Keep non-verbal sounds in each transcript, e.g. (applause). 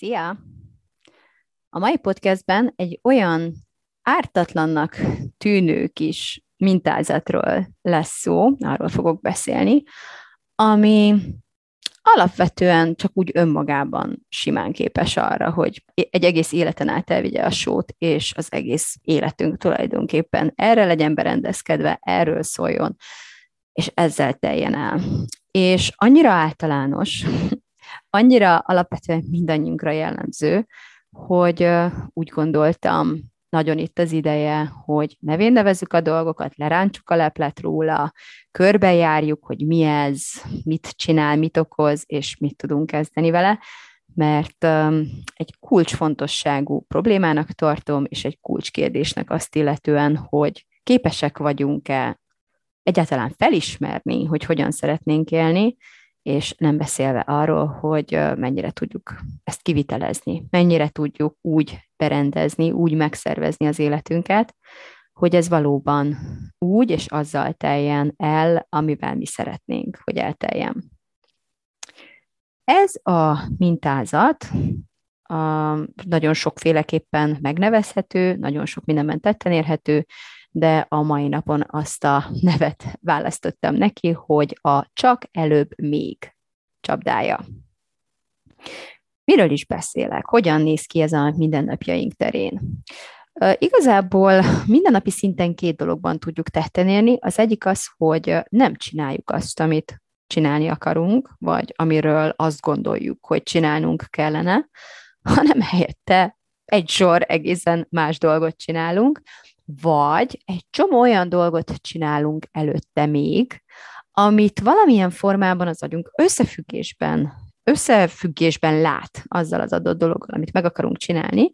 Szia! A mai podcastben egy olyan ártatlannak tűnő kis mintázatról lesz szó, arról fogok beszélni, ami alapvetően csak úgy önmagában simán képes arra, hogy egy egész életen át elvigye a sót, és az egész életünk tulajdonképpen erre legyen berendezkedve, erről szóljon, és ezzel teljen el. És annyira általános, annyira alapvetően mindannyiunkra jellemző, hogy úgy gondoltam, nagyon itt az ideje, hogy nevén nevezzük a dolgokat, lerántsuk a leplet róla, körbejárjuk, hogy mi ez, mit csinál, mit okoz, és mit tudunk kezdeni vele, mert egy kulcsfontosságú problémának tartom, és egy kulcskérdésnek azt illetően, hogy képesek vagyunk-e egyáltalán felismerni, hogy hogyan szeretnénk élni, és nem beszélve arról, hogy mennyire tudjuk ezt kivitelezni, mennyire tudjuk úgy berendezni, úgy megszervezni az életünket, hogy ez valóban úgy és azzal teljen el, amivel mi szeretnénk, hogy elteljen. Ez a mintázat a, nagyon sokféleképpen megnevezhető, nagyon sok mindenben tetten érhető, de a mai napon azt a nevet választottam neki, hogy a csak előbb még csapdája. Miről is beszélek? Hogyan néz ki ez a mindennapjaink terén? Igazából mindennapi szinten két dologban tudjuk tetten érni. Az egyik az, hogy nem csináljuk azt, amit csinálni akarunk, vagy amiről azt gondoljuk, hogy csinálnunk kellene, hanem helyette egy sor egészen más dolgot csinálunk, vagy egy csomó olyan dolgot csinálunk előtte még, amit valamilyen formában az agyunk összefüggésben, összefüggésben lát azzal az adott dologgal, amit meg akarunk csinálni,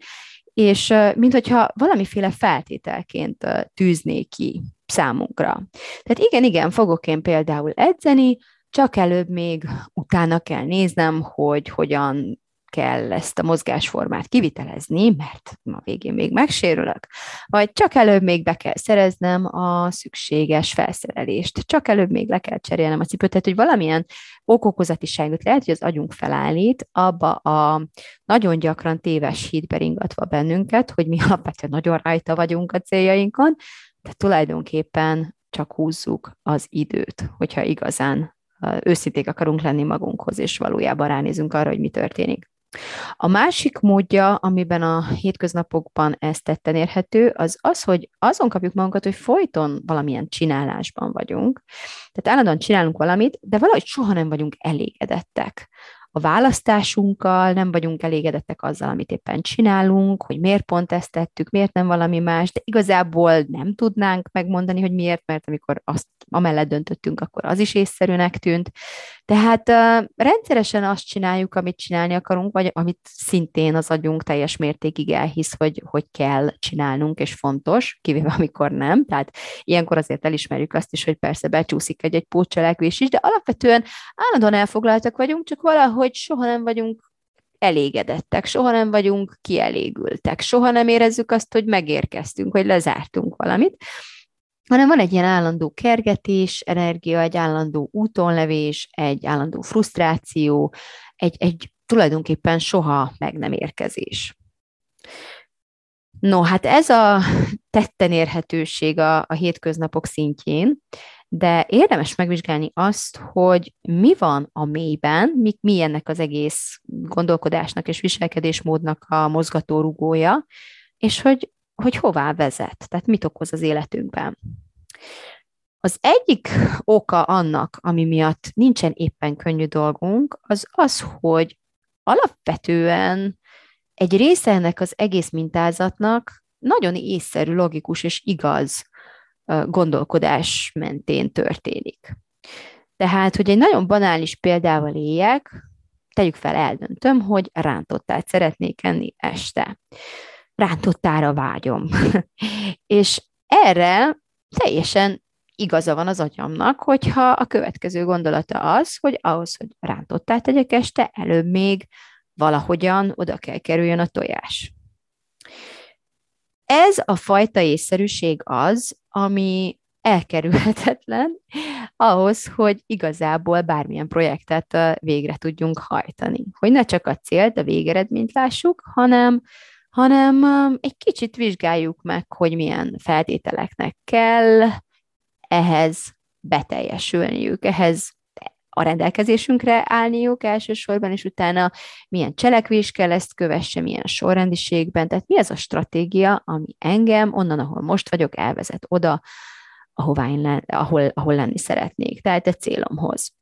és mint hogyha valamiféle feltételként tűzné ki számunkra. Tehát igen, igen, fogok én például edzeni, csak előbb még utána kell néznem, hogy hogyan kell ezt a mozgásformát kivitelezni, mert ma végén még megsérülök, vagy csak előbb még be kell szereznem a szükséges felszerelést, csak előbb még le kell cserélnem a cipőt, tehát hogy valamilyen okokozatiságot lehet, hogy az agyunk felállít, abba a nagyon gyakran téves hídbe ringatva bennünket, hogy mi alapvetően nagyon rajta vagyunk a céljainkon, de tulajdonképpen csak húzzuk az időt, hogyha igazán őszinték akarunk lenni magunkhoz, és valójában ránézünk arra, hogy mi történik. A másik módja, amiben a hétköznapokban ez tetten érhető, az az, hogy azon kapjuk magunkat, hogy folyton valamilyen csinálásban vagyunk. Tehát állandóan csinálunk valamit, de valahogy soha nem vagyunk elégedettek a választásunkkal, nem vagyunk elégedettek azzal, amit éppen csinálunk, hogy miért pont ezt tettük, miért nem valami más, de igazából nem tudnánk megmondani, hogy miért, mert amikor azt amellett döntöttünk, akkor az is észszerűnek tűnt. Tehát uh, rendszeresen azt csináljuk, amit csinálni akarunk, vagy amit szintén az agyunk teljes mértékig elhisz, hogy, hogy kell csinálnunk, és fontos, kivéve amikor nem. Tehát ilyenkor azért elismerjük azt is, hogy persze becsúszik egy-egy pótcselekvés is, de alapvetően állandóan elfoglaltak vagyunk, csak valahogy soha nem vagyunk elégedettek, soha nem vagyunk kielégültek, soha nem érezzük azt, hogy megérkeztünk, hogy lezártunk valamit hanem van egy ilyen állandó kergetés, energia, egy állandó útonlevés, egy állandó frusztráció, egy, egy tulajdonképpen soha meg nem érkezés. No, hát ez a tetten érhetőség a, a hétköznapok szintjén, de érdemes megvizsgálni azt, hogy mi van a mélyben, mi, mi ennek az egész gondolkodásnak és viselkedésmódnak a mozgatórugója, és hogy hogy hová vezet, tehát mit okoz az életünkben. Az egyik oka annak, ami miatt nincsen éppen könnyű dolgunk, az az, hogy alapvetően egy része ennek az egész mintázatnak nagyon észszerű, logikus és igaz gondolkodás mentén történik. Tehát, hogy egy nagyon banális példával éljek, tegyük fel, eldöntöm, hogy rántottát szeretnék enni este rántottára vágyom. (laughs) és erre teljesen igaza van az agyamnak, hogyha a következő gondolata az, hogy ahhoz, hogy rántottát tegyek este, előbb még valahogyan oda kell kerüljön a tojás. Ez a fajta észszerűség az, ami elkerülhetetlen ahhoz, hogy igazából bármilyen projektet végre tudjunk hajtani. Hogy ne csak a célt, a végeredményt lássuk, hanem, hanem egy kicsit vizsgáljuk meg, hogy milyen feltételeknek kell ehhez beteljesülniük, ehhez a rendelkezésünkre állniuk elsősorban, és utána milyen cselekvés kell ezt kövesse, milyen sorrendiségben, tehát mi az a stratégia, ami engem onnan, ahol most vagyok, elvezet oda, ahová én ahol, ahol lenni szeretnék, tehát egy célomhoz.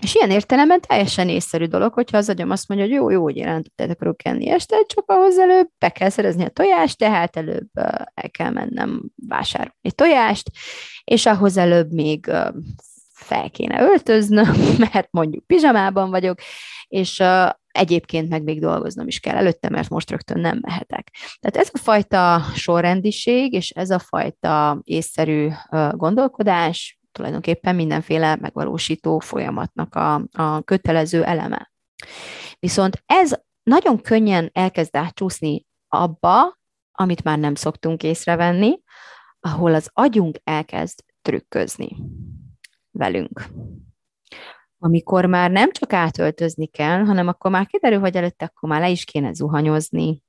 És ilyen értelemben teljesen észszerű dolog, hogyha az agyam azt mondja, hogy jó, jó, hogy jelentettet akarok enni este, csak ahhoz előbb be kell szerezni a tojást, tehát előbb el kell mennem vásárolni tojást, és ahhoz előbb még fel kéne öltöznöm, (laughs) mert mondjuk pizsamában vagyok, és egyébként meg még dolgoznom is kell előtte, mert most rögtön nem mehetek. Tehát ez a fajta sorrendiség, és ez a fajta észszerű gondolkodás tulajdonképpen mindenféle megvalósító folyamatnak a, a kötelező eleme. Viszont ez nagyon könnyen elkezd átcsúszni abba, amit már nem szoktunk észrevenni, ahol az agyunk elkezd trükközni velünk. Amikor már nem csak átöltözni kell, hanem akkor már kiderül, hogy előtte akkor már le is kéne zuhanyozni.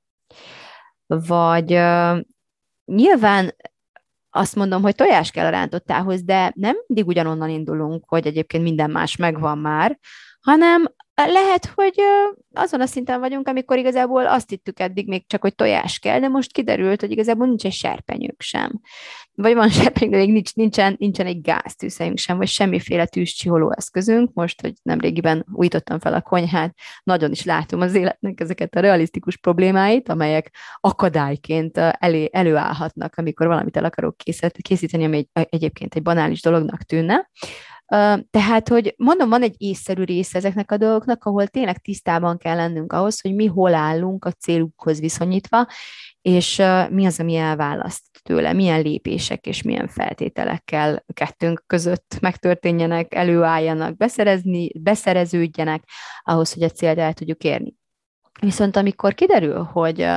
Vagy uh, nyilván azt mondom, hogy tojás kell a rántottához, de nem mindig ugyanonnan indulunk, hogy egyébként minden más megvan már, hanem lehet, hogy azon a szinten vagyunk, amikor igazából azt hittük eddig még csak, hogy tojás kell, de most kiderült, hogy igazából nincs egy serpenyők sem. Vagy van (laughs) serpenyők, de még nincs, nincsen, nincsen egy gáztűzhelyünk sem, vagy semmiféle tűzcsiholó eszközünk. Most, hogy nemrégiben újítottam fel a konyhát, nagyon is látom az életnek ezeket a realisztikus problémáit, amelyek akadályként elé, előállhatnak, amikor valamit el akarok készíteni, ami egy, egyébként egy banális dolognak tűnne. Tehát, hogy mondom, van egy észszerű része ezeknek a dolgoknak, ahol tényleg tisztában kell lennünk ahhoz, hogy mi hol állunk a célukhoz viszonyítva, és mi az, ami elválaszt tőle, milyen lépések és milyen feltételekkel kettőnk között megtörténjenek, előálljanak, beszerezni, beszereződjenek ahhoz, hogy a célt el tudjuk érni. Viszont amikor kiderül, hogy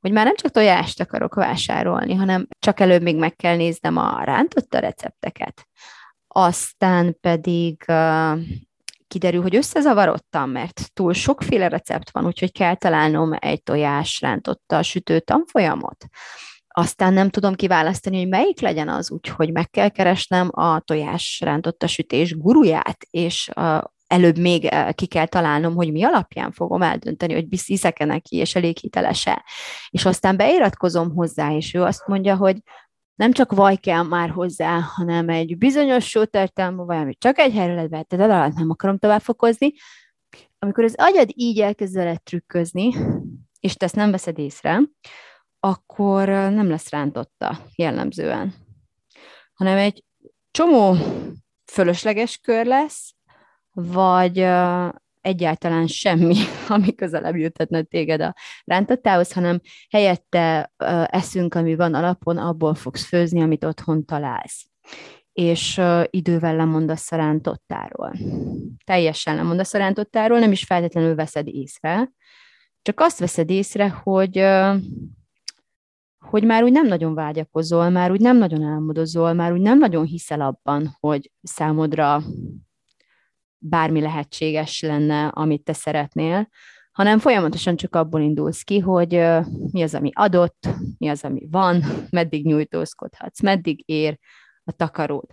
hogy már nem csak tojást akarok vásárolni, hanem csak előbb még meg kell néznem a rántotta recepteket, aztán pedig kiderül, hogy összezavarodtam, mert túl sokféle recept van, úgyhogy kell találnom egy tojás rántotta sütő tanfolyamot. Aztán nem tudom kiválasztani, hogy melyik legyen az, úgyhogy meg kell keresnem a tojás rántotta sütés guruját, és előbb még ki kell találnom, hogy mi alapján fogom eldönteni, hogy hiszek-e neki, és elég hitelese. És aztán beiratkozom hozzá, és ő azt mondja, hogy nem csak vaj kell már hozzá, hanem egy bizonyos sótartalmú vaj, amit csak egy helyre lehet de alatt nem akarom tovább fokozni. Amikor az agyad így elkezd vele trükközni, és te ezt nem veszed észre, akkor nem lesz rántotta jellemzően, hanem egy csomó fölösleges kör lesz, vagy egyáltalán semmi, (laughs) ami közelebb jutatna téged a rántottához, hanem helyette eszünk, ami van alapon, abból fogsz főzni, amit otthon találsz. És idővel lemondasz a rántottáról. Teljesen lemondasz a rántottáról, nem is feltétlenül veszed észre, csak azt veszed észre, hogy hogy már úgy nem nagyon vágyakozol, már úgy nem nagyon álmodozol, már úgy nem nagyon hiszel abban, hogy számodra bármi lehetséges lenne, amit te szeretnél, hanem folyamatosan csak abból indulsz ki, hogy mi az, ami adott, mi az, ami van, (laughs) meddig nyújtózkodhatsz, meddig ér a takaród.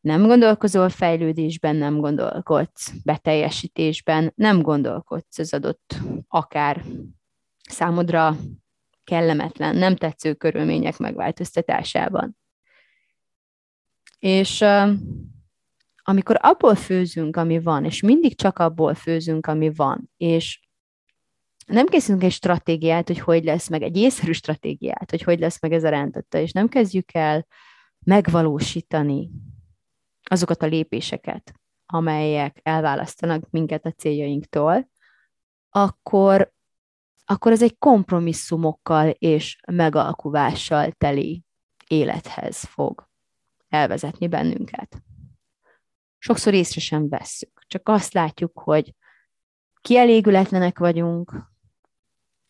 Nem gondolkozol fejlődésben, nem gondolkodsz beteljesítésben, nem gondolkodsz az adott akár számodra kellemetlen, nem tetsző körülmények megváltoztatásában. És amikor abból főzünk, ami van, és mindig csak abból főzünk, ami van, és nem készítünk egy stratégiát, hogy hogy lesz meg, egy észszerű stratégiát, hogy hogy lesz meg ez a rántotta, és nem kezdjük el megvalósítani azokat a lépéseket, amelyek elválasztanak minket a céljainktól, akkor, akkor ez egy kompromisszumokkal és megalkuvással teli élethez fog elvezetni bennünket sokszor észre sem vesszük. Csak azt látjuk, hogy kielégületlenek vagyunk,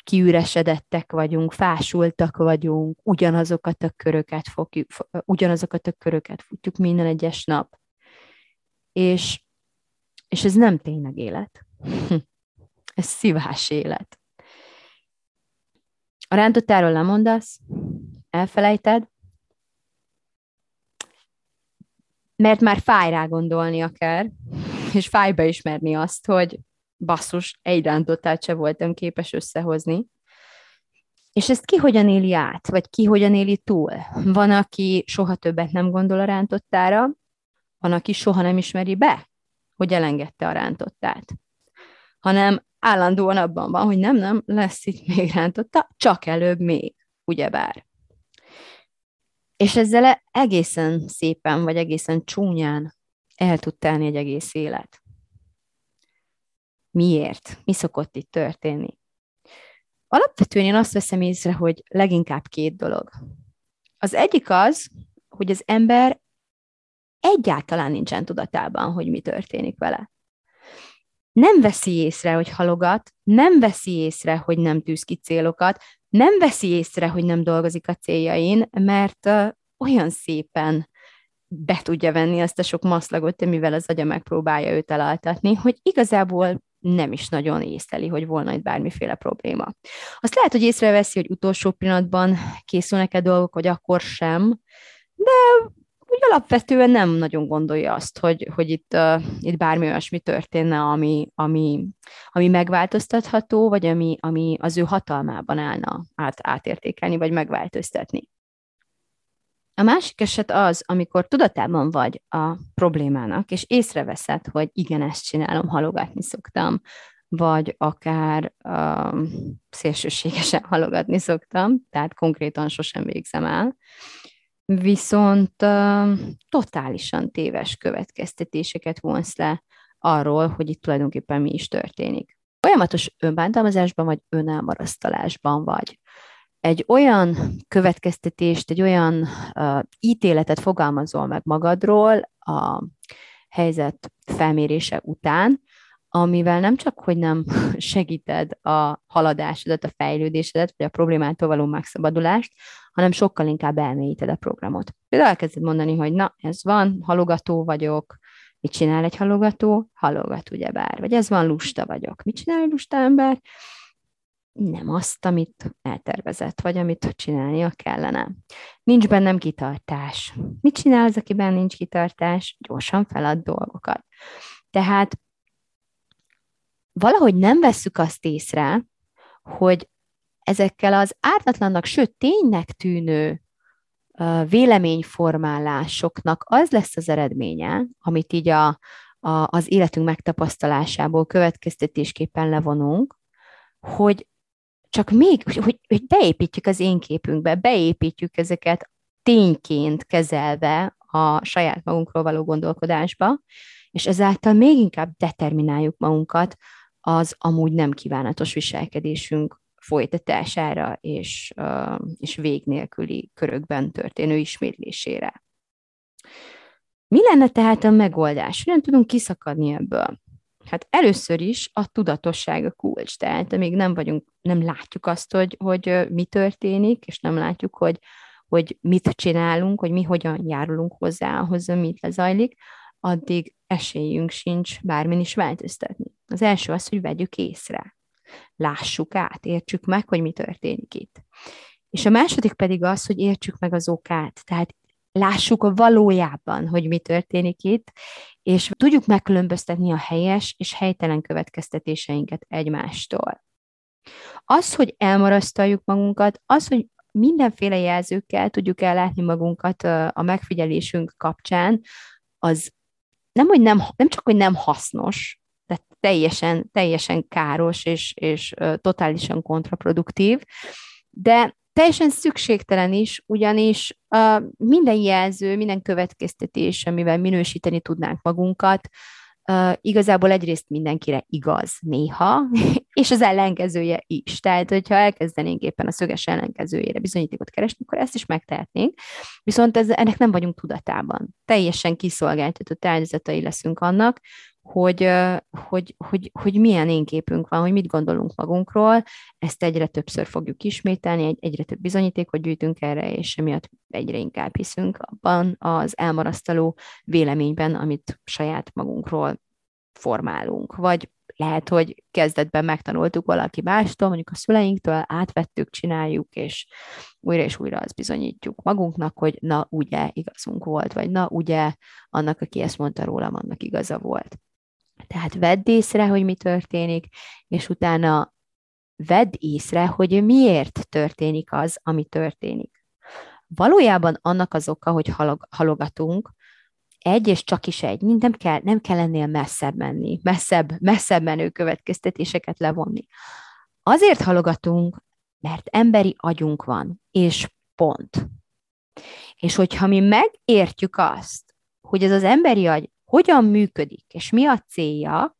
kiüresedettek vagyunk, fásultak vagyunk, ugyanazokat a köröket fogjuk, ugyanazokat a köröket futjuk minden egyes nap. És, és ez nem tényleg élet. (laughs) ez szívás élet. A rántottáról lemondasz, elfelejted, mert már fáj rá gondolni akár, és fáj beismerni azt, hogy basszus, egy rántottát se voltam képes összehozni. És ezt ki hogyan éli át, vagy ki hogyan éli túl? Van, aki soha többet nem gondol a rántottára, van, aki soha nem ismeri be, hogy elengedte a rántottát, hanem állandóan abban van, hogy nem, nem, lesz itt még rántotta, csak előbb még, ugyebár. És ezzel egészen szépen, vagy egészen csúnyán el tud telni egy egész élet. Miért? Mi szokott itt történni? Alapvetően én azt veszem észre, hogy leginkább két dolog. Az egyik az, hogy az ember egyáltalán nincsen tudatában, hogy mi történik vele. Nem veszi észre, hogy halogat, nem veszi észre, hogy nem tűz ki célokat, nem veszi észre, hogy nem dolgozik a céljain, mert olyan szépen be tudja venni azt a sok maszlagot, amivel az agya megpróbálja őt elaltatni, hogy igazából nem is nagyon észleli, hogy volna itt bármiféle probléma. Azt lehet, hogy észreveszi, hogy utolsó pillanatban készülnek-e dolgok, vagy akkor sem, de úgy alapvetően nem nagyon gondolja azt, hogy, hogy itt, uh, itt bármi olyasmi történne, ami, ami, ami megváltoztatható, vagy ami, ami az ő hatalmában állna át, átértékelni, vagy megváltoztatni. A másik eset az, amikor tudatában vagy a problémának, és észreveszed, hogy igen, ezt csinálom, halogatni szoktam, vagy akár uh, szélsőségesen halogatni szoktam, tehát konkrétan sosem végzem el, viszont totálisan téves következtetéseket vonsz le arról, hogy itt tulajdonképpen mi is történik. Folyamatos önbántalmazásban vagy önelmarasztalásban vagy egy olyan következtetést, egy olyan uh, ítéletet fogalmazol meg magadról a helyzet felmérése után, amivel nem csak, hogy nem (laughs) segíted a haladásodat, a fejlődésedet, vagy a problémától való megszabadulást, hanem sokkal inkább elmélyíted a programot. Például elkezded mondani, hogy na, ez van, halogató vagyok, mit csinál egy halogató? Halogat, ugyebár. Vagy ez van, lusta vagyok. Mit csinál egy lusta ember? nem azt, amit eltervezett, vagy amit csinálnia kellene. Nincs bennem kitartás. Mit csinál az, akiben nincs kitartás? Gyorsan felad dolgokat. Tehát valahogy nem vesszük azt észre, hogy ezekkel az ártatlannak, sőt ténynek tűnő véleményformálásoknak az lesz az eredménye, amit így a, a, az életünk megtapasztalásából következtetésképpen levonunk, hogy csak még, hogy, hogy beépítjük az én képünkbe, beépítjük ezeket tényként kezelve a saját magunkról való gondolkodásba, és ezáltal még inkább determináljuk magunkat az amúgy nem kívánatos viselkedésünk folytatására és, és vég nélküli körökben történő ismétlésére. Mi lenne tehát a megoldás? Hogyan tudunk kiszakadni ebből? Hát először is a tudatosság a kulcs, tehát még nem vagyunk, nem látjuk azt, hogy, hogy mi történik, és nem látjuk, hogy, hogy mit csinálunk, hogy mi hogyan járulunk hozzá ahhoz, mit lezajlik, addig esélyünk sincs bármin is változtatni. Az első az, hogy vegyük észre. Lássuk át, értsük meg, hogy mi történik itt. És a második pedig az, hogy értsük meg az okát. Tehát lássuk a valójában, hogy mi történik itt, és tudjuk megkülönböztetni a helyes és helytelen következtetéseinket egymástól. Az, hogy elmarasztaljuk magunkat, az, hogy mindenféle jelzőkkel tudjuk ellátni magunkat a megfigyelésünk kapcsán, az nem, hogy nem, nem csak, hogy nem hasznos, de teljesen, teljesen káros és, és totálisan kontraproduktív, de teljesen szükségtelen is, ugyanis uh, minden jelző, minden következtetés, amivel minősíteni tudnánk magunkat, uh, igazából egyrészt mindenkire igaz néha, (laughs) és az ellenkezője is. Tehát, hogyha elkezdenénk éppen a szöges ellenkezőjére bizonyítékot keresni, akkor ezt is megtehetnénk, viszont ez, ennek nem vagyunk tudatában. Teljesen kiszolgáltatott áldozatai leszünk annak, hogy, hogy, hogy, hogy milyen én képünk van, hogy mit gondolunk magunkról, ezt egyre többször fogjuk ismételni, egyre több bizonyítékot gyűjtünk erre, és emiatt egyre inkább hiszünk abban az elmarasztaló véleményben, amit saját magunkról formálunk. Vagy lehet, hogy kezdetben megtanultuk valaki mástól, mondjuk a szüleinktől, átvettük, csináljuk, és újra és újra azt bizonyítjuk magunknak, hogy na, ugye igazunk volt, vagy na, ugye annak, aki ezt mondta rólam, annak igaza volt. Tehát vedd észre, hogy mi történik, és utána vedd észre, hogy miért történik az, ami történik. Valójában annak az oka, hogy halog, halogatunk, egy és csak is egy, nem kell, nem kell ennél messzebb menni, messzebb, messzebb menő következtetéseket levonni. Azért halogatunk, mert emberi agyunk van, és pont. És hogyha mi megértjük azt, hogy ez az emberi agy hogyan működik, és mi a célja,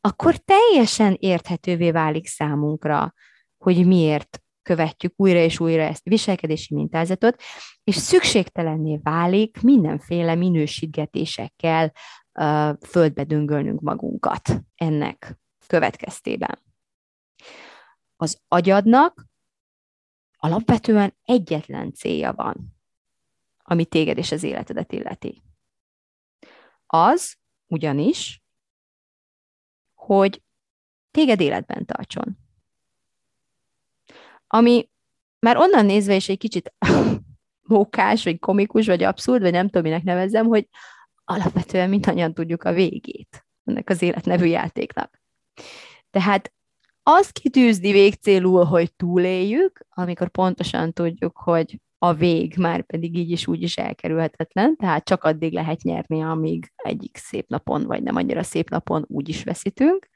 akkor teljesen érthetővé válik számunkra, hogy miért követjük újra és újra ezt a viselkedési mintázatot, és szükségtelenné válik mindenféle minősítgetésekkel uh, földbe döngölnünk magunkat ennek következtében. Az agyadnak alapvetően egyetlen célja van, ami téged és az életedet illeti. Az ugyanis, hogy téged életben tartson. Ami már onnan nézve is egy kicsit (laughs) mókás, vagy komikus, vagy abszurd, vagy nem tudom, minek nevezzem, hogy alapvetően mindannyian tudjuk a végét ennek az élet nevű játéknak. Tehát azt kitűzni végcélul, hogy túléljük, amikor pontosan tudjuk, hogy a vég már pedig így is úgy is elkerülhetetlen, tehát csak addig lehet nyerni, amíg egyik szép napon, vagy nem annyira szép napon úgy is veszítünk.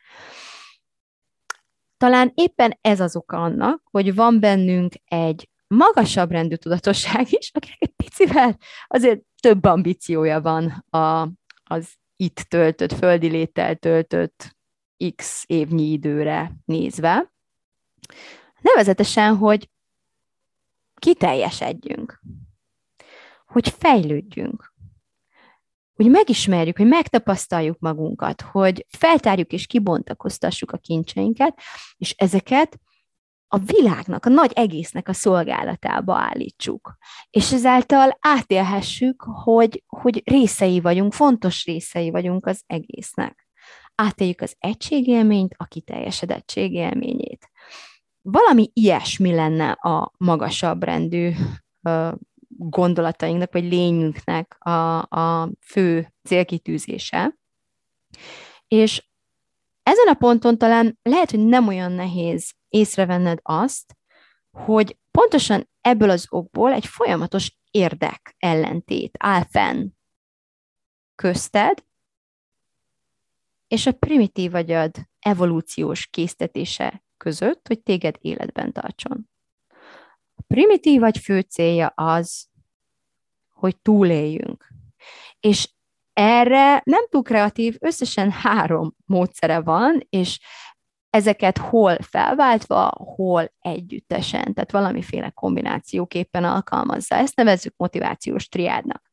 Talán éppen ez az oka annak, hogy van bennünk egy magasabb rendű tudatosság is, akinek egy picivel azért több ambíciója van a, az itt töltött, földi léttel töltött x évnyi időre nézve. Nevezetesen, hogy kiteljesedjünk, hogy fejlődjünk, hogy megismerjük, hogy megtapasztaljuk magunkat, hogy feltárjuk és kibontakoztassuk a kincseinket, és ezeket a világnak, a nagy egésznek a szolgálatába állítsuk. És ezáltal átélhessük, hogy, hogy részei vagyunk, fontos részei vagyunk az egésznek. Átéljük az egységélményt, a kiteljesedettség élményét. Valami ilyesmi lenne a magasabb rendű gondolatainknak, vagy lényünknek a, a fő célkitűzése. És ezen a ponton talán lehet, hogy nem olyan nehéz észrevenned azt, hogy pontosan ebből az okból egy folyamatos érdek ellentét áll fenn közted és a primitív agyad evolúciós késztetése között, hogy téged életben tartson. A primitív vagy fő célja az, hogy túléljünk. És erre nem túl kreatív, összesen három módszere van, és ezeket hol felváltva, hol együttesen, tehát valamiféle kombinációképpen alkalmazza. Ezt nevezzük motivációs triádnak.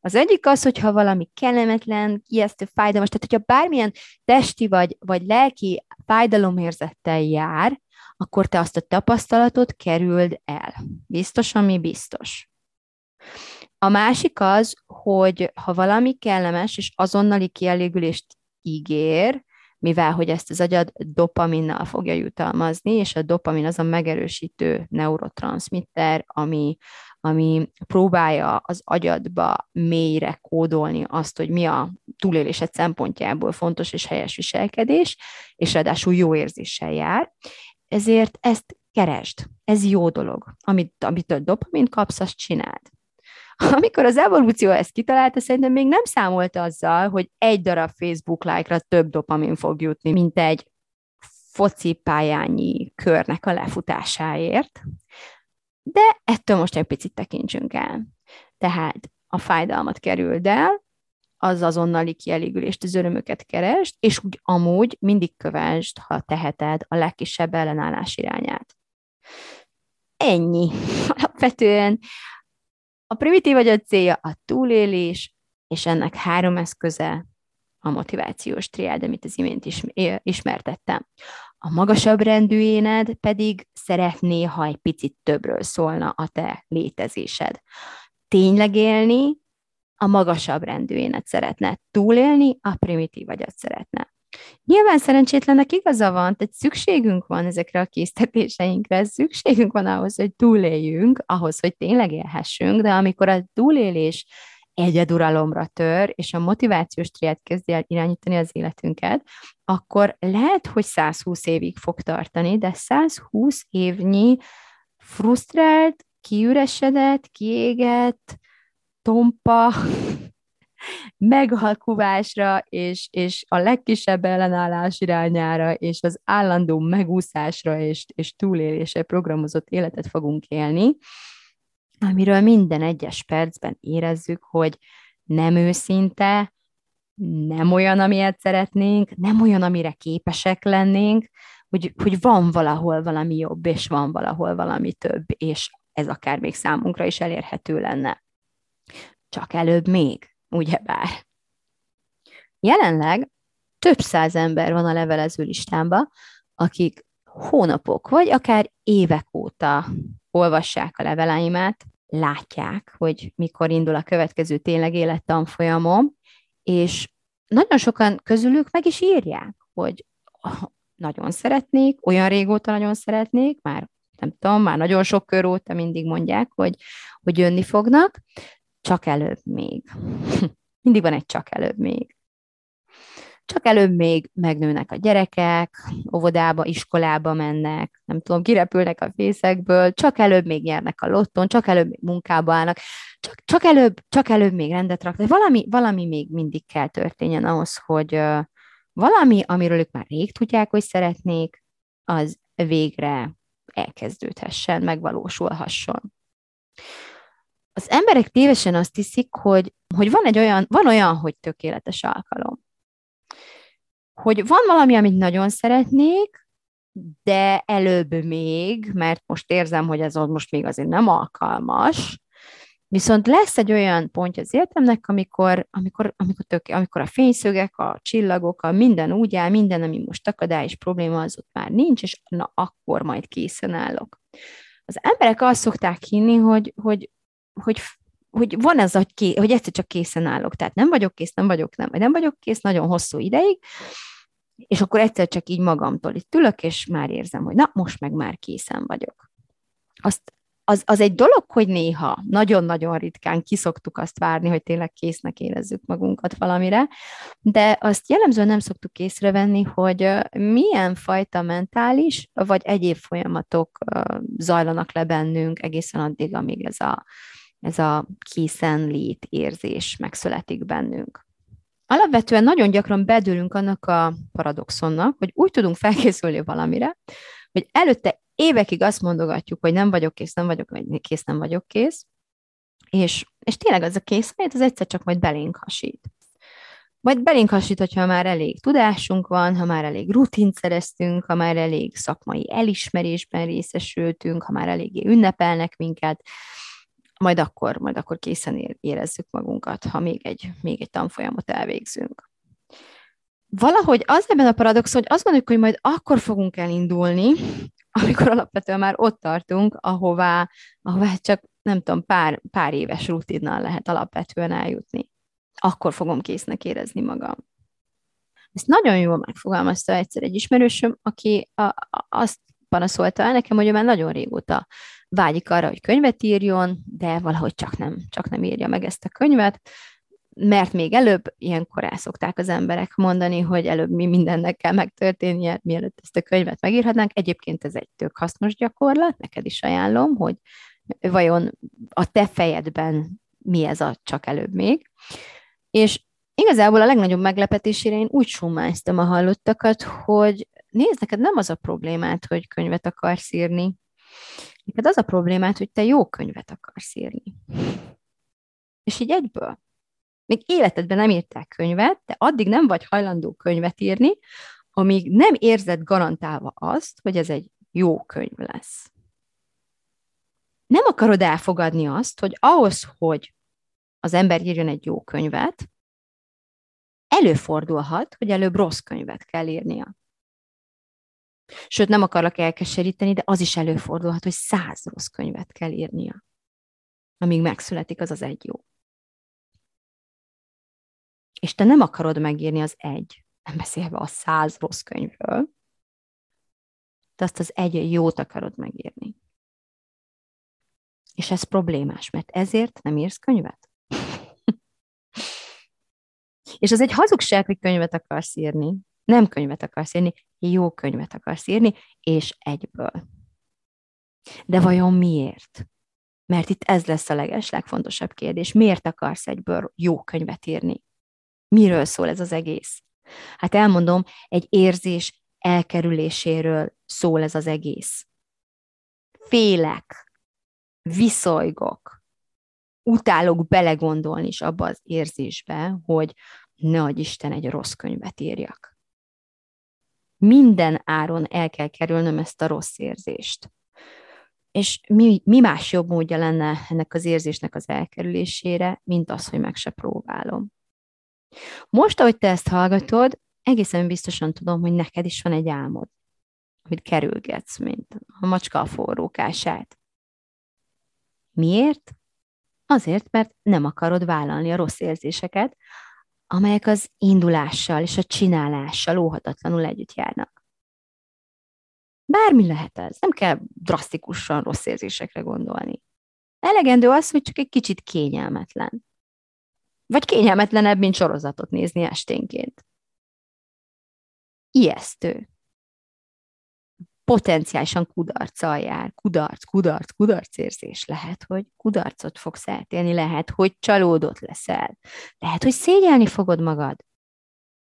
Az egyik az, hogyha valami kellemetlen, ijesztő, fájdalmas, tehát hogyha bármilyen testi vagy, vagy lelki fájdalomérzettel jár, akkor te azt a tapasztalatot kerüld el. Biztos, ami biztos. A másik az, hogy ha valami kellemes és azonnali kielégülést ígér, mivel hogy ezt az agyad dopaminnal fogja jutalmazni, és a dopamin az a megerősítő neurotranszmitter, ami, ami próbálja az agyadba mélyre kódolni azt, hogy mi a túlélésed szempontjából fontos és helyes viselkedés, és ráadásul jó érzéssel jár. Ezért ezt keresd. Ez jó dolog. Amit, amitől dopamint kapsz, azt csináld. (laughs) Amikor az evolúció ezt kitalálta, szerintem még nem számolt azzal, hogy egy darab Facebook like-ra több dopamin fog jutni, mint egy focipályányi körnek a lefutásáért. De ettől most egy picit tekintsünk el. Tehát a fájdalmat kerüld el, az azonnali kielégülést, az örömöket kerest, és úgy amúgy mindig kövesd, ha teheted, a legkisebb ellenállás irányát. Ennyi. (laughs) Alapvetően a primitív agyad célja a túlélés, és ennek három eszköze a motivációs triád, amit az imént is, ismertettem. A magasabb rendű éned pedig szeretné, ha egy picit többről szólna a te létezésed. Tényleg élni, a magasabb rendű énet szeretne. Túlélni, a primitív agyat szeretne. Nyilván szerencsétlenek igaza van, tehát szükségünk van ezekre a késztetéseinkre, szükségünk van ahhoz, hogy túléljünk, ahhoz, hogy tényleg élhessünk, de amikor a túlélés egyeduralomra tör, és a motivációs triát kezdi el irányítani az életünket, akkor lehet, hogy 120 évig fog tartani, de 120 évnyi frusztrált, kiüresedett, kiégett, tompa, meghalkuvásra, és, és a legkisebb ellenállás irányára, és az állandó megúszásra és, és túlélésre programozott életet fogunk élni, amiről minden egyes percben érezzük, hogy nem őszinte, nem olyan, amilyet szeretnénk, nem olyan, amire képesek lennénk, hogy, hogy van valahol valami jobb, és van valahol valami több, és ez akár még számunkra is elérhető lenne. Csak előbb még, ugyebár. Jelenleg több száz ember van a levelező listámba, akik hónapok, vagy akár évek óta olvassák a leveleimet, látják, hogy mikor indul a következő tényleg élettanfolyamom, és nagyon sokan közülük meg is írják, hogy nagyon szeretnék, olyan régóta nagyon szeretnék, már nem tudom, már nagyon sok kör óta mindig mondják, hogy, hogy jönni fognak, csak előbb még. (laughs) mindig van egy csak előbb még. Csak előbb még megnőnek a gyerekek, óvodába, iskolába mennek, nem tudom, kirepülnek a fészekből, csak előbb még nyernek a lotton, csak előbb még munkába állnak, csak, csak, előbb, csak előbb még rendet raknak. Valami, valami még mindig kell történjen ahhoz, hogy valami, amiről ők már rég tudják, hogy szeretnék, az végre elkezdődhessen, megvalósulhasson. Az emberek tévesen azt hiszik, hogy, hogy van egy olyan, van olyan, hogy tökéletes alkalom hogy van valami, amit nagyon szeretnék, de előbb még, mert most érzem, hogy ez most még azért nem alkalmas, Viszont lesz egy olyan pontja az életemnek, amikor, amikor, amikor, tök, amikor a fényszögek, a csillagok, a minden úgy áll, minden, ami most akadály és probléma, az ott már nincs, és na akkor majd készen állok. Az emberek azt szokták hinni, hogy, hogy, hogy hogy van ez, hogy, ké, hogy egyszer csak készen állok. Tehát nem vagyok kész, nem vagyok, nem, vagy nem vagyok kész nagyon hosszú ideig, és akkor egyszer csak így magamtól itt ülök, és már érzem, hogy na, most meg már készen vagyok. Azt, az, az egy dolog, hogy néha, nagyon-nagyon ritkán kiszoktuk azt várni, hogy tényleg késznek érezzük magunkat valamire, de azt jellemzően nem szoktuk észrevenni, hogy milyen fajta mentális vagy egyéb folyamatok zajlanak le bennünk egészen addig, amíg ez a ez a készenlét érzés megszületik bennünk. Alapvetően nagyon gyakran bedőlünk annak a paradoxonnak, hogy úgy tudunk felkészülni valamire, hogy előtte évekig azt mondogatjuk, hogy nem vagyok kész, nem vagyok kész, nem vagyok kész, és, és tényleg az a készenlét, az egyszer csak majd belénk hasít. Majd belénk hasít, hogyha már elég tudásunk van, ha már elég rutint szereztünk, ha már elég szakmai elismerésben részesültünk, ha már eléggé ünnepelnek minket, majd akkor, majd akkor készen érezzük magunkat, ha még egy, még egy tanfolyamot elvégzünk. Valahogy az ebben a paradox, hogy azt gondoljuk, hogy majd akkor fogunk elindulni, (laughs) amikor alapvetően már ott tartunk, ahová, ahová csak nem tudom, pár, pár éves rutinnal lehet alapvetően eljutni. Akkor fogom késznek érezni magam. Ezt nagyon jól megfogalmazta egyszer egy ismerősöm, aki a, a, azt panaszolta el nekem, hogy ő már nagyon régóta vágyik arra, hogy könyvet írjon, de valahogy csak nem, csak nem írja meg ezt a könyvet, mert még előbb ilyenkor el szokták az emberek mondani, hogy előbb mi mindennek kell megtörténnie, mielőtt ezt a könyvet megírhatnánk. Egyébként ez egy tök hasznos gyakorlat, neked is ajánlom, hogy vajon a te fejedben mi ez a csak előbb még. És igazából a legnagyobb meglepetésére én úgy summáztam a hallottakat, hogy nézd, neked nem az a problémát, hogy könyvet akarsz írni, Neked az a problémát, hogy te jó könyvet akarsz írni. És így egyből. Még életedben nem írtál könyvet, de addig nem vagy hajlandó könyvet írni, amíg nem érzed garantálva azt, hogy ez egy jó könyv lesz. Nem akarod elfogadni azt, hogy ahhoz, hogy az ember írjon egy jó könyvet, előfordulhat, hogy előbb rossz könyvet kell írnia. Sőt, nem akarlak elkeseríteni, de az is előfordulhat, hogy száz rossz könyvet kell írnia, amíg megszületik az az egy jó. És te nem akarod megírni az egy, nem beszélve a száz rossz könyvről, de azt az egy jót akarod megírni. És ez problémás, mert ezért nem írsz könyvet. (laughs) és az egy hazugság, hogy könyvet akarsz írni. Nem könyvet akarsz írni, jó könyvet akarsz írni, és egyből. De vajon miért? Mert itt ez lesz a leges, legfontosabb kérdés. Miért akarsz egyből jó könyvet írni? Miről szól ez az egész? Hát elmondom, egy érzés elkerüléséről szól ez az egész. Félek, viszolygok, utálok belegondolni is abba az érzésbe, hogy ne Isten egy rossz könyvet írjak. Minden áron el kell kerülnöm ezt a rossz érzést. És mi, mi más jobb módja lenne ennek az érzésnek az elkerülésére, mint az, hogy meg se próbálom. Most, ahogy te ezt hallgatod, egészen biztosan tudom, hogy neked is van egy álmod, amit kerülgetsz, mint a macska a forrókását. Miért? Azért, mert nem akarod vállalni a rossz érzéseket, amelyek az indulással és a csinálással óhatatlanul együtt járnak. Bármi lehet ez, nem kell drasztikusan rossz érzésekre gondolni. Elegendő az, hogy csak egy kicsit kényelmetlen. Vagy kényelmetlenebb, mint sorozatot nézni esténként. Ijesztő potenciálisan kudarccal jár. Kudarc, kudarc, kudarc érzés. Lehet, hogy kudarcot fogsz eltélni, lehet, hogy csalódott leszel. Lehet, hogy szégyelni fogod magad.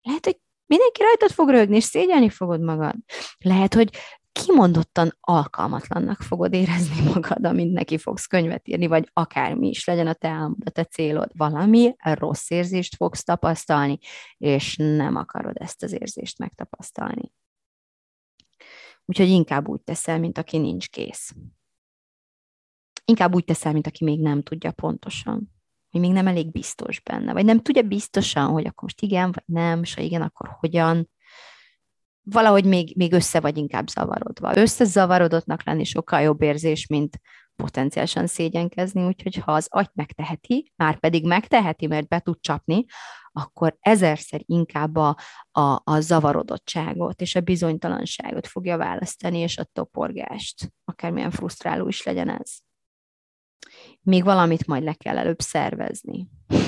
Lehet, hogy mindenki rajtad fog rögni, és szégyelni fogod magad. Lehet, hogy kimondottan alkalmatlannak fogod érezni (laughs) magad, amint neki fogsz könyvet írni, vagy akármi is legyen a te álmod, a te célod. Valami rossz érzést fogsz tapasztalni, és nem akarod ezt az érzést megtapasztalni. Úgyhogy inkább úgy teszel, mint aki nincs kész. Inkább úgy teszel, mint aki még nem tudja pontosan. Hogy még nem elég biztos benne. Vagy nem tudja biztosan, hogy akkor most igen, vagy nem, és ha igen, akkor hogyan. Valahogy még, még össze vagy inkább zavarodva. Összezavarodottnak lenni sokkal jobb érzés, mint potenciálisan szégyenkezni, úgyhogy ha az agy megteheti, már pedig megteheti, mert be tud csapni, akkor ezerszer inkább a, a, a zavarodottságot és a bizonytalanságot fogja választani, és a toporgást, akármilyen frusztráló is legyen ez. Még valamit majd le kell előbb szervezni. (laughs)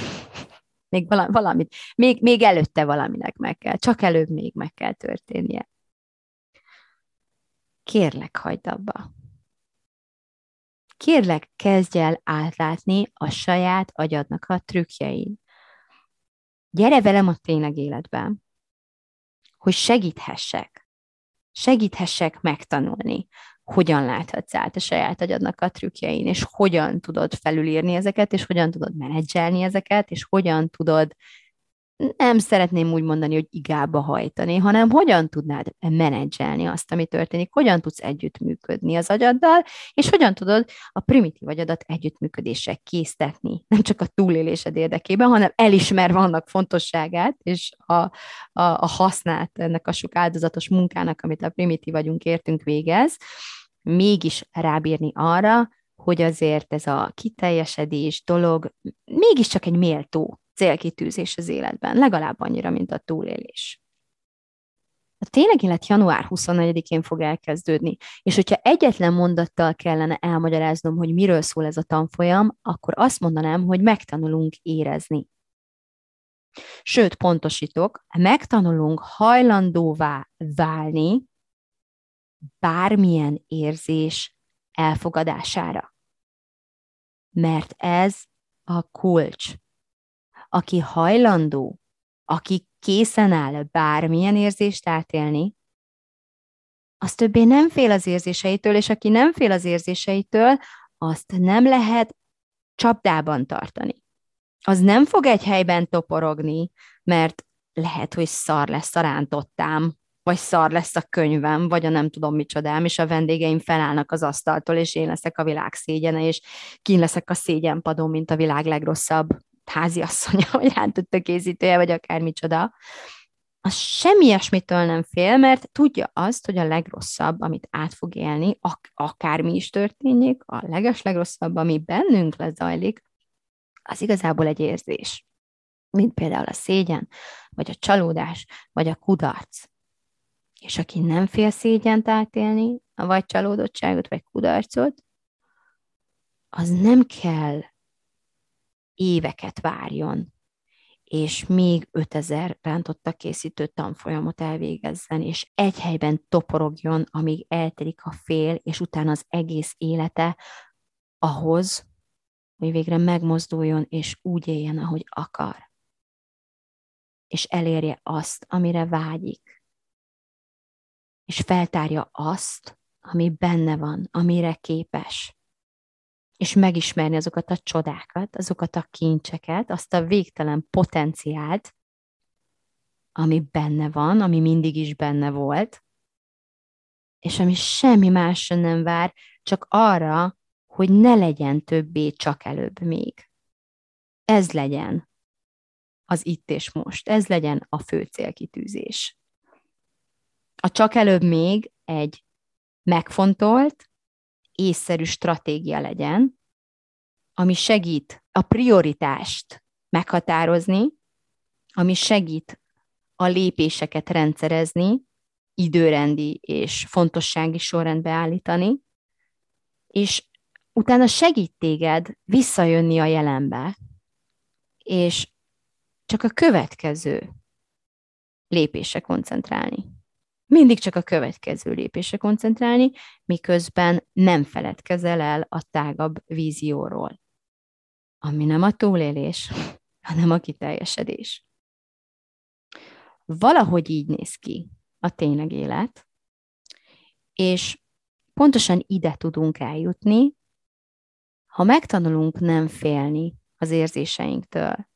Még valamit, még, még előtte valaminek meg kell, csak előbb még meg kell történnie. Kérlek, hagyd abba. Kérlek, kezdj el átlátni a saját agyadnak a trükkjein gyere velem a tényleg életben, hogy segíthessek, segíthessek megtanulni, hogyan láthatsz át a saját agyadnak a trükkjein, és hogyan tudod felülírni ezeket, és hogyan tudod menedzselni ezeket, és hogyan tudod nem szeretném úgy mondani, hogy igába hajtani, hanem hogyan tudnád menedzselni azt, ami történik, hogyan tudsz együttműködni az agyaddal, és hogyan tudod a primitív agyadat együttműködésre késztetni, nem csak a túlélésed érdekében, hanem elismerve annak fontosságát, és a, a, a hasznát ennek a sok áldozatos munkának, amit a primitív vagyunk értünk végez, mégis rábírni arra, hogy azért ez a kiteljesedés dolog mégiscsak egy méltó célkitűzés az életben, legalább annyira, mint a túlélés. A tényleg élet január 24-én fog elkezdődni, és hogyha egyetlen mondattal kellene elmagyaráznom, hogy miről szól ez a tanfolyam, akkor azt mondanám, hogy megtanulunk érezni. Sőt, pontosítok, megtanulunk hajlandóvá válni bármilyen érzés elfogadására. Mert ez a kulcs aki hajlandó, aki készen áll bármilyen érzést átélni, az többé nem fél az érzéseitől, és aki nem fél az érzéseitől, azt nem lehet csapdában tartani. Az nem fog egy helyben toporogni, mert lehet, hogy szar lesz a rántottám, vagy szar lesz a könyvem, vagy a nem tudom micsodám, és a vendégeim felállnak az asztaltól, és én leszek a világ szégyene, és kín leszek a szégyenpadon, mint a világ legrosszabb háziasszonya, (laughs) vagy rántotta készítője, vagy akármicsoda, az semmi ilyesmitől nem fél, mert tudja azt, hogy a legrosszabb, amit át fog élni, ak- akármi is történjék, a leges legrosszabb, ami bennünk lezajlik, az igazából egy érzés. Mint például a szégyen, vagy a csalódás, vagy a kudarc. És aki nem fél szégyent átélni, vagy csalódottságot, vagy kudarcot, az nem kell éveket várjon, és még 5000 rántotta készítő tanfolyamot elvégezzen, és egy helyben toporogjon, amíg eltelik a fél, és utána az egész élete ahhoz, hogy végre megmozduljon, és úgy éljen, ahogy akar. És elérje azt, amire vágyik. És feltárja azt, ami benne van, amire képes és megismerni azokat a csodákat, azokat a kincseket, azt a végtelen potenciált, ami benne van, ami mindig is benne volt, és ami semmi másra nem vár, csak arra, hogy ne legyen többé csak előbb még. Ez legyen az itt és most, ez legyen a fő célkitűzés. A csak előbb még egy megfontolt, észszerű stratégia legyen, ami segít a prioritást meghatározni, ami segít a lépéseket rendszerezni, időrendi és fontossági sorrendbe állítani, és utána segít téged visszajönni a jelenbe, és csak a következő lépésre koncentrálni mindig csak a következő lépésre koncentrálni, miközben nem feledkezel el a tágabb vízióról, ami nem a túlélés, (laughs) hanem a kiteljesedés. Valahogy így néz ki a tényleg élet, és pontosan ide tudunk eljutni, ha megtanulunk nem félni az érzéseinktől,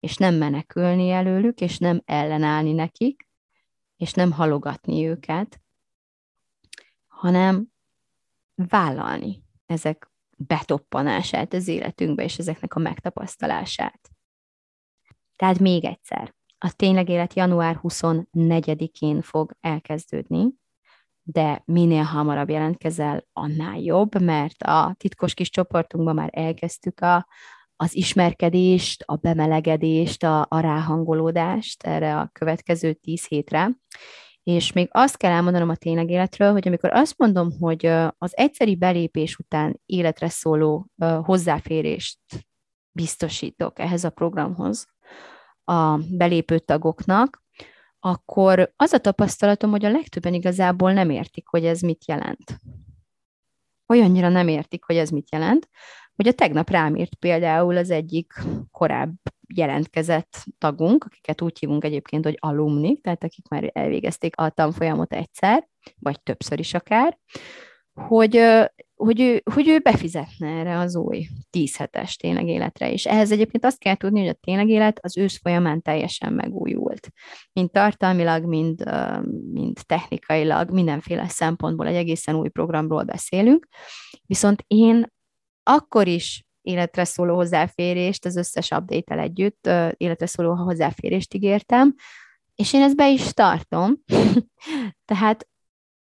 és nem menekülni előlük, és nem ellenállni nekik, és nem halogatni őket, hanem vállalni ezek betoppanását az életünkbe, és ezeknek a megtapasztalását. Tehát még egyszer, a tényleg élet január 24-én fog elkezdődni, de minél hamarabb jelentkezel, annál jobb, mert a titkos kis csoportunkban már elkezdtük a, az ismerkedést, a bemelegedést, a, a ráhangolódást erre a következő tíz hétre. És még azt kell elmondanom a tényleg életről, hogy amikor azt mondom, hogy az egyszeri belépés után életre szóló hozzáférést biztosítok ehhez a programhoz a belépő tagoknak, akkor az a tapasztalatom, hogy a legtöbben igazából nem értik, hogy ez mit jelent. Olyannyira nem értik, hogy ez mit jelent, a tegnap rám írt például az egyik korább jelentkezett tagunk, akiket úgy hívunk egyébként, hogy alumni, tehát akik már elvégezték a tanfolyamot egyszer, vagy többször is akár, hogy, hogy, ő, hogy ő befizetne erre az új 10 hetes tényleg életre. És ehhez egyébként azt kell tudni, hogy a tényleg élet az ősz folyamán teljesen megújult. Mind tartalmilag, mind, mind technikailag, mindenféle szempontból egy egészen új programról beszélünk. Viszont én akkor is életre szóló hozzáférést, az összes update együtt életre szóló hozzáférést ígértem, és én ezt be is tartom. (laughs) Tehát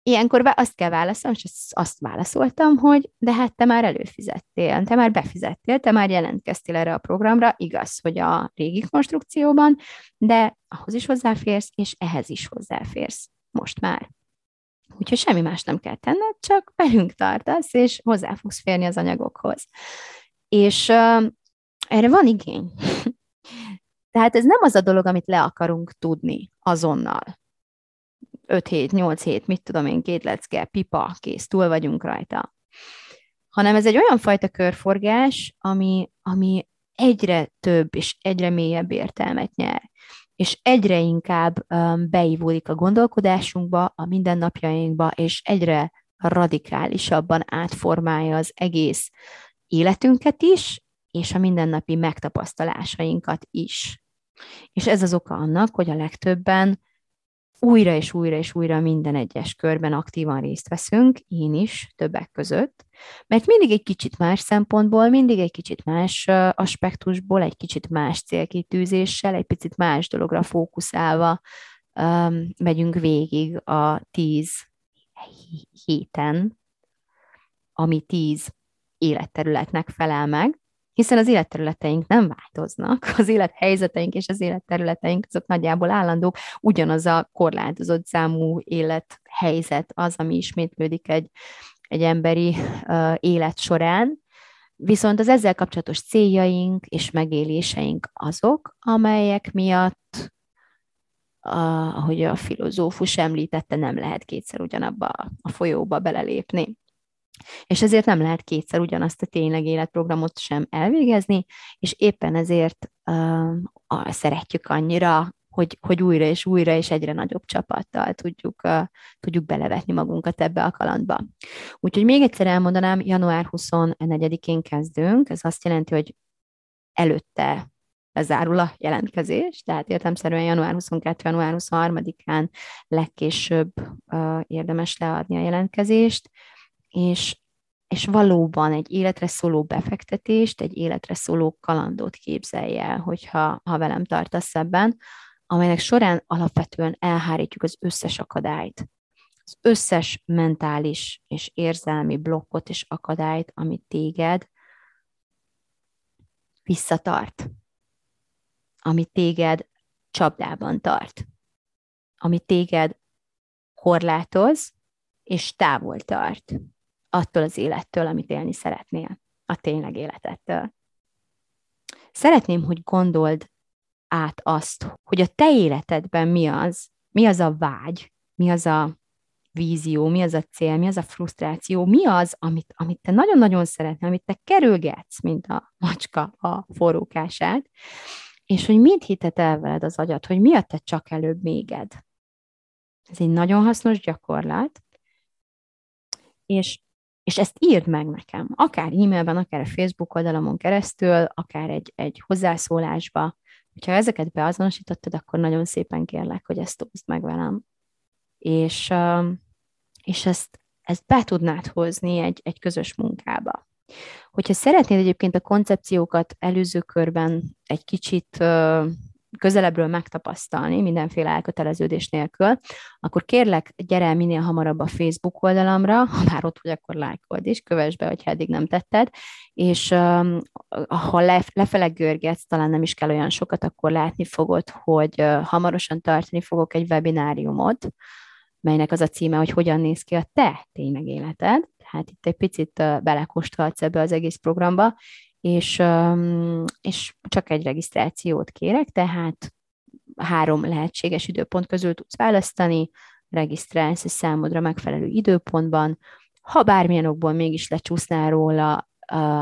ilyenkor azt kell válaszolni, és azt válaszoltam, hogy de hát te már előfizettél, te már befizettél, te már jelentkeztél erre a programra, igaz, hogy a régi konstrukcióban, de ahhoz is hozzáférsz, és ehhez is hozzáférsz most már. Úgyhogy semmi más nem kell tenned, csak velünk tartasz, és hozzá fogsz férni az anyagokhoz. És uh, erre van igény. (laughs) Tehát ez nem az a dolog, amit le akarunk tudni azonnal. 5 hét, 8 hét, mit tudom én, két lecke, pipa, kész, túl vagyunk rajta. Hanem ez egy olyan fajta körforgás, ami, ami egyre több és egyre mélyebb értelmet nyer és egyre inkább beívódik a gondolkodásunkba, a mindennapjainkba, és egyre radikálisabban átformálja az egész életünket is, és a mindennapi megtapasztalásainkat is. És ez az oka annak, hogy a legtöbben újra és újra és újra minden egyes körben aktívan részt veszünk, én is többek között, mert mindig egy kicsit más szempontból, mindig egy kicsit más aspektusból, egy kicsit más célkitűzéssel, egy picit más dologra fókuszálva um, megyünk végig a tíz héten, ami tíz életterületnek felel meg, hiszen az életterületeink nem változnak, (laughs) az élethelyzeteink és az életterületeink azok nagyjából állandók, ugyanaz a korlátozott számú élethelyzet az, ami ismétlődik egy, egy emberi uh, élet során, viszont az ezzel kapcsolatos céljaink és megéléseink azok, amelyek miatt ahogy a filozófus említette, nem lehet kétszer ugyanabba a folyóba belelépni. És ezért nem lehet kétszer ugyanazt a tényleg életprogramot sem elvégezni, és éppen ezért uh, szeretjük annyira, hogy, hogy újra és újra és egyre nagyobb csapattal tudjuk, uh, tudjuk belevetni magunkat ebbe a kalandba. Úgyhogy még egyszer elmondanám, január 24-én kezdünk, ez azt jelenti, hogy előtte lezárul a jelentkezés, tehát értemszerűen január 22. január 23-án legkésőbb uh, érdemes leadni a jelentkezést, és, és valóban egy életre szóló befektetést, egy életre szóló kalandot képzelje el, hogyha ha velem tartasz ebben, amelynek során alapvetően elhárítjuk az összes akadályt, az összes mentális és érzelmi blokkot és akadályt, amit téged visszatart, ami téged csapdában tart, ami téged korlátoz és távol tart attól az élettől, amit élni szeretnél, a tényleg életettől. Szeretném, hogy gondold át azt, hogy a te életedben mi az, mi az a vágy, mi az a vízió, mi az a cél, mi az a frusztráció, mi az, amit, amit te nagyon-nagyon szeretnél, amit te kerülgetsz, mint a macska a forrókását, és hogy mit hitet el veled az agyad, hogy mi a te csak előbb méged. Ez egy nagyon hasznos gyakorlat, és és ezt írd meg nekem, akár e-mailben, akár a Facebook oldalamon keresztül, akár egy, egy hozzászólásba. Ha ezeket beazonosítottad, akkor nagyon szépen kérlek, hogy ezt oszd meg velem. És, és ezt, ezt be tudnád hozni egy, egy közös munkába. Hogyha szeretnéd egyébként a koncepciókat előző körben egy kicsit közelebbről megtapasztalni, mindenféle elköteleződés nélkül, akkor kérlek, gyere minél hamarabb a Facebook oldalamra, ha már ott vagy, akkor lájkold is, kövess be, hogyha eddig nem tetted, és ha le, lefele görgetsz, talán nem is kell olyan sokat, akkor látni fogod, hogy hamarosan tartani fogok egy webináriumot, melynek az a címe, hogy hogyan néz ki a te tényleg életed. Tehát itt egy picit belekóstolhatsz ebbe az egész programba, és, és csak egy regisztrációt kérek, tehát három lehetséges időpont közül tudsz választani, regisztrálsz a számodra megfelelő időpontban. Ha bármilyen okból mégis lecsúsznál róla,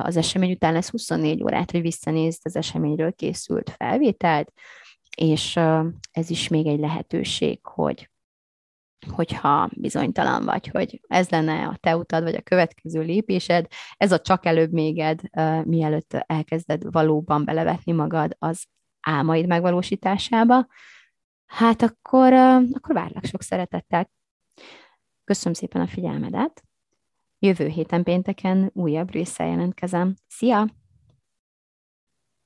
az esemény után lesz 24 órát, hogy visszanézd az eseményről készült felvételt, és ez is még egy lehetőség, hogy hogyha bizonytalan vagy, hogy ez lenne a te utad, vagy a következő lépésed, ez a csak előbb méged, mielőtt elkezded valóban belevetni magad az álmaid megvalósításába, hát akkor, akkor várlak sok szeretettel. Köszönöm szépen a figyelmedet. Jövő héten pénteken újabb résszel jelentkezem. Szia!